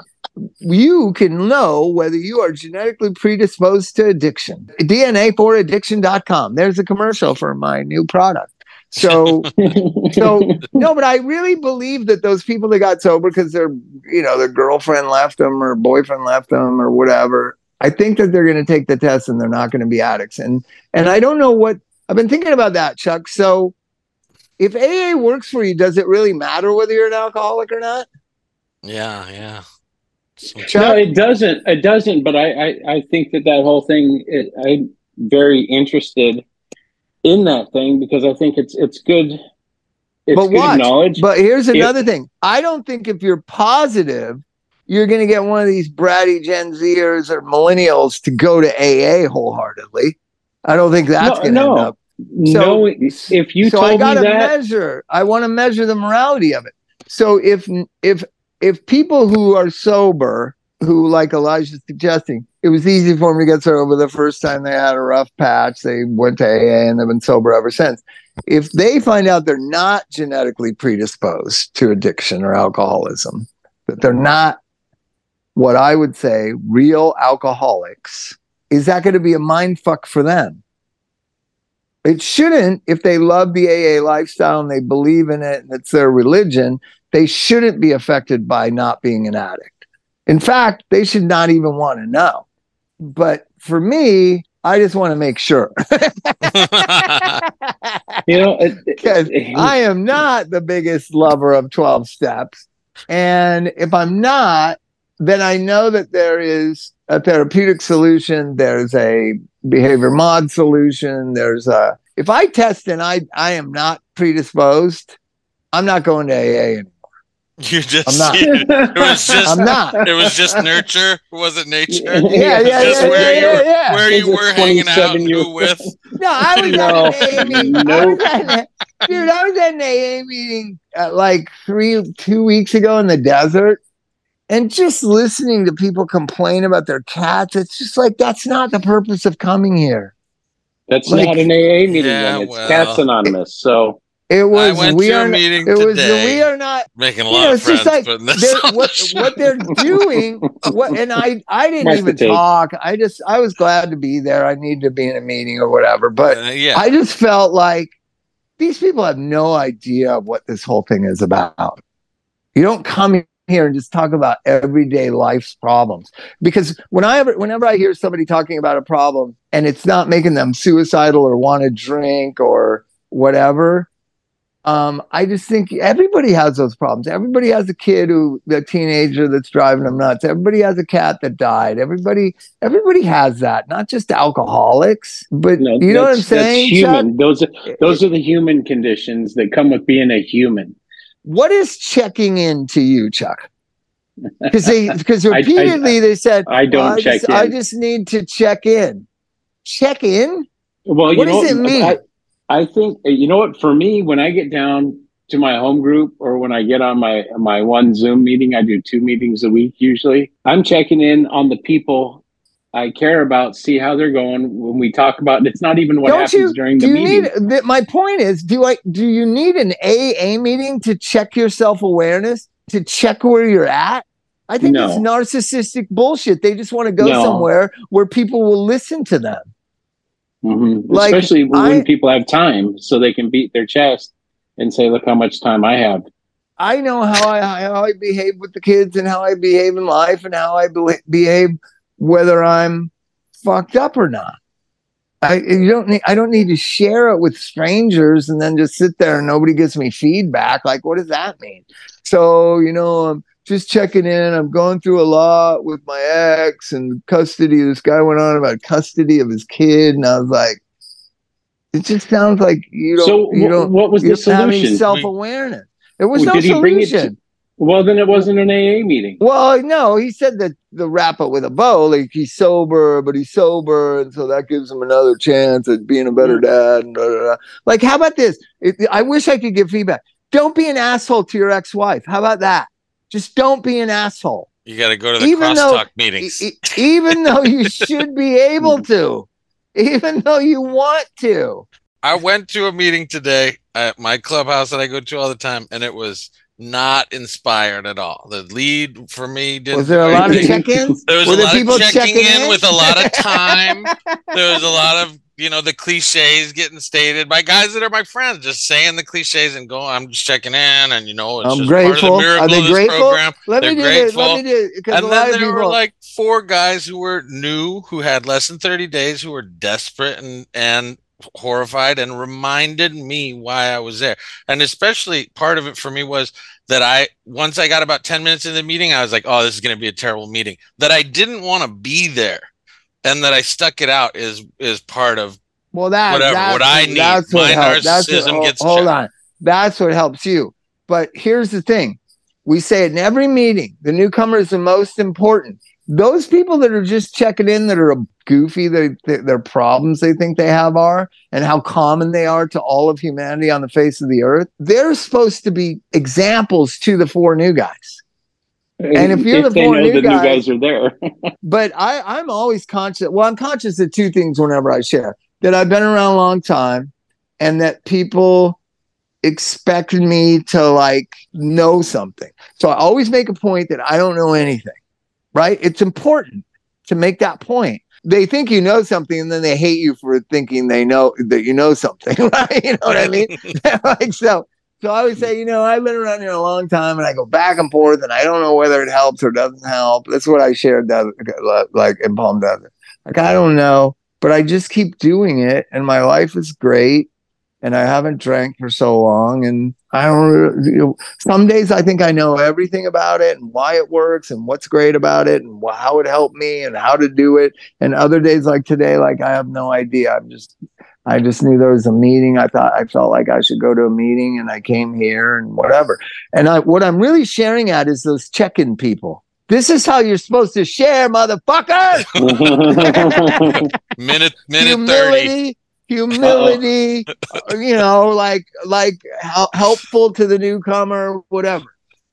you can know whether you are genetically predisposed to addiction. DNAforaddiction.com. There's a commercial for my new product. So, (laughs) so no, but I really believe that those people that got sober because their, you know, their girlfriend left them or boyfriend left them or whatever. I think that they're going to take the test and they're not going to be addicts. And and I don't know what I've been thinking about that, Chuk. So, if AA works for you, does it really matter whether you're an alcoholic or not? Yeah, yeah. So no, it doesn't. It doesn't. But I, I, I think that that whole thing. It, I'm very interested in that thing because I think it's it's good. It's but good watch, knowledge. But here's another it, thing. I don't think if you're positive, you're going to get one of these bratty Gen Zers or millennials to go to AA wholeheartedly. I don't think that's no, going to no. end up. So, no, if you so I got to measure. I want to measure the morality of it. So if if if people who are sober, who like Elijah's suggesting, it was easy for them to get sober the first time they had a rough patch. They went to AA and they've been sober ever since. If they find out they're not genetically predisposed to addiction or alcoholism, that they're not what I would say real alcoholics, is that going to be a mind fuck for them? It shouldn't if they love the AA lifestyle and they believe in it and it's their religion they shouldn't be affected by not being an addict. In fact, they should not even want to know. But for me, I just want to make sure. (laughs) you know, because I am not the biggest lover of 12 steps. And if I'm not, then I know that there is a therapeutic solution, there's a behavior mod solution, there's a if I test and I I am not predisposed, I'm not going to AA anymore. (laughs) You just I'm not. (laughs) it was (laughs) just I'm not. It was just nurture. Was it nature? Yeah, yeah, just yeah, where yeah, you yeah, yeah. where you were hanging out and who with. No, I was no. at an AA meeting. Nope. I was at, dude, I was at an AA meeting uh, like three two weeks ago in the desert. And just listening to people complain about their cats, it's just like that's not the purpose of coming here. That's like, not an AA meeting. Yeah, it's well, Cats Anonymous. So it was we are meeting it today, was we are not making a lot know, of friends. Like what, what they're (laughs) doing. What and I I didn't nice even talk. I just I was glad to be there. I needed to be in a meeting or whatever. But uh, yeah. I just felt like these people have no idea what this whole thing is about. You don't come here and just talk about everyday life's problems because when I ever, whenever I hear somebody talking about a problem and it's not making them suicidal or want to drink or whatever. Um, I just think everybody has those problems. Everybody has a kid who, a teenager that's driving them nuts. Everybody has a cat that died. Everybody, everybody has that. Not just alcoholics, but No, you know what I'm saying? Human. Those are those are the human conditions that come with being a human. What is checking in to you, Chuk? (laughs) Because they, because I- I- repeatedly they said, I don't "Well, I check just, in. I just need to check in. Check in? Well, you What know, does it mean? I, think you know what. For me, when I get down to my home group, or when I get on my my one Zoom meeting, I do two meetings a week usually. I'm checking in on the people I care about, see how they're going. When we talk about, it's not even what Don't happens you? during the meeting. need? th- My point is, do I? Do you need an AA meeting to check your self awareness? To check where you're at? I think it's narcissistic bullshit. They just want to go No. somewhere where people will listen to them. Mhm. Like, Especially when I- people have time, so they can beat their chest and say, "Look how much time I have." I know how I how I behave with the kids and how I behave in life and how I be- behave whether I'm fucked up or not. I you don't need I don't need to share it with strangers and then just sit there and nobody gives me feedback. Like what does that mean? So, you know, I'm just checking in. I'm going through a lot with my ex and custody. This guy went on about custody of his kid, and I was like, it just sounds like you don't So, you don't what was the solution? self-awareness. There was Well, no did he bring it to- solution. Well, then it wasn't an AA meeting. Well, no, he said that the wrap it with a bow, like he's sober, but he's sober, and so that gives him another chance at being a better mm-hmm. dad. And da, da, da. Like, how about this? It, I wish I could give feedback. Don't be an asshole to your ex-wife. How about that? Just don't be an asshole, You got to go to the Even though- crosstalk meetings. E- even though you (laughs) should be able to, even though you want to. I went to a meeting today at my clubhouse that I go to all the time, and it was not inspired at all. The lead for me didn't. Was there a lot of check-ins? (laughs) There was Were a lot people of checking checking in, in? with a lot of time. there was a lot of you know the cliches getting stated by guys that are my friends, just saying the cliches and going. I'm just checking in, and you know, it's I'm grateful. part of the miracle Are they of this grateful? program. Let me They're do this. Let me do because a And then there people. were like four guys who were new, who had less than 30 days, who were desperate and and horrified, and reminded me why I was there. And especially part of it for me was that I once I got about 10 minutes in the meeting, I was like, oh, this is going to be a terrible meeting. That I didn't want to be there, and that I stuck it out is is part of Well, that Whatever, that's what I need. That's what My helps. That's what, narcissism gets hold checked. on. That's what helps you. But here's the thing: we say in every meeting. The newcomer is the most important. Those people that are just checking in, that are goofy, their their problems they think they have are, and how common they are to all of humanity on the face of the earth. They're supposed to be examples to the four new guys. And if you're the they four know new the guys- new guys are there, (laughs) but I, I'm always conscious. Well, I'm conscious of two things whenever I share that I've been around a long time and that people expect me to like know something. So I always make a point that I don't know anything, right? It's important to make that point. They think you know something and then they hate you for thinking they know that you know something, (laughs) right? You know what I mean? (laughs) like so. So I always say, you know, I've been around here a long time, and I go back and forth, and I don't know whether it helps or doesn't help. That's what I shared, like in Palm Desert. Like I don't know, but I just keep doing it, and my life is great. And I haven't drank for so long, and I don't. You know, some days I think I know everything about it and why it works and what's great about it and how it helped me and how to do it. And other days like today, like I have no idea. I'm just I just knew there was a meeting. I thought I felt like I should go to a meeting and I came here and whatever. And I, what I'm really sharing at is those check-in people. This is how you're supposed to share, motherfucker. (laughs) minute minute 30. humility, humility, uh, you know, like like hel- helpful to the newcomer, whatever.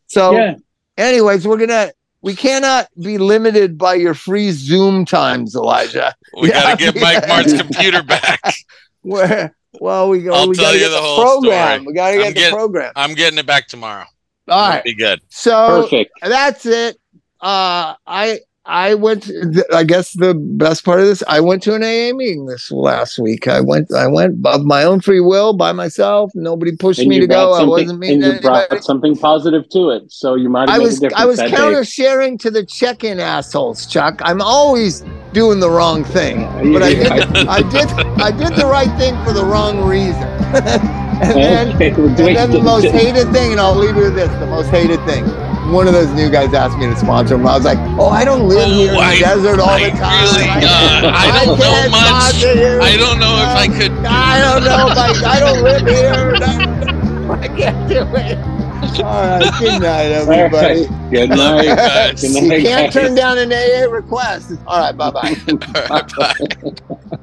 So yeah. anyways, we're gonna we cannot be limited by your free Zoom times, Elijah. (laughs) We Yeah, got to get Mike yeah. Martt's computer back. (laughs) Where well we go I'll we tell gotta you get the the, whole program. story. We gotta I'm get the getting- program. I'm getting it back tomorrow. All It'll right. be good. So Perfect. that's it. Uh I I went to- I guess the best part of this, I went to an AA meeting this last week. I went I went of my own free will by myself. Nobody pushed And me to go. I something- wasn't meeting and you brought anybody. something positive to it, so you might have I made was a difference I was that day. counter sharing to the check-in assholes, Chuk. I'm always doing the wrong thing. But I did, I did, I did the right thing for the wrong reason. (laughs) and then, Okay, well, and then the most hated thing, and I'll leave you with this: the most hated thing. One of those new guys asked me to sponsor him. I was like, "Oh, I don't live Oh, here in I- the desert all I the time. really, uh, I don't know can't much. sponsor you. I don't know if I could. I don't know if I, I don't live here. (laughs) (laughs) I can't do it. All right, good night, everybody. right. Good night. guys. Good you can't guys. turn down an AA request. All right, bye (laughs) bye. All right, bye.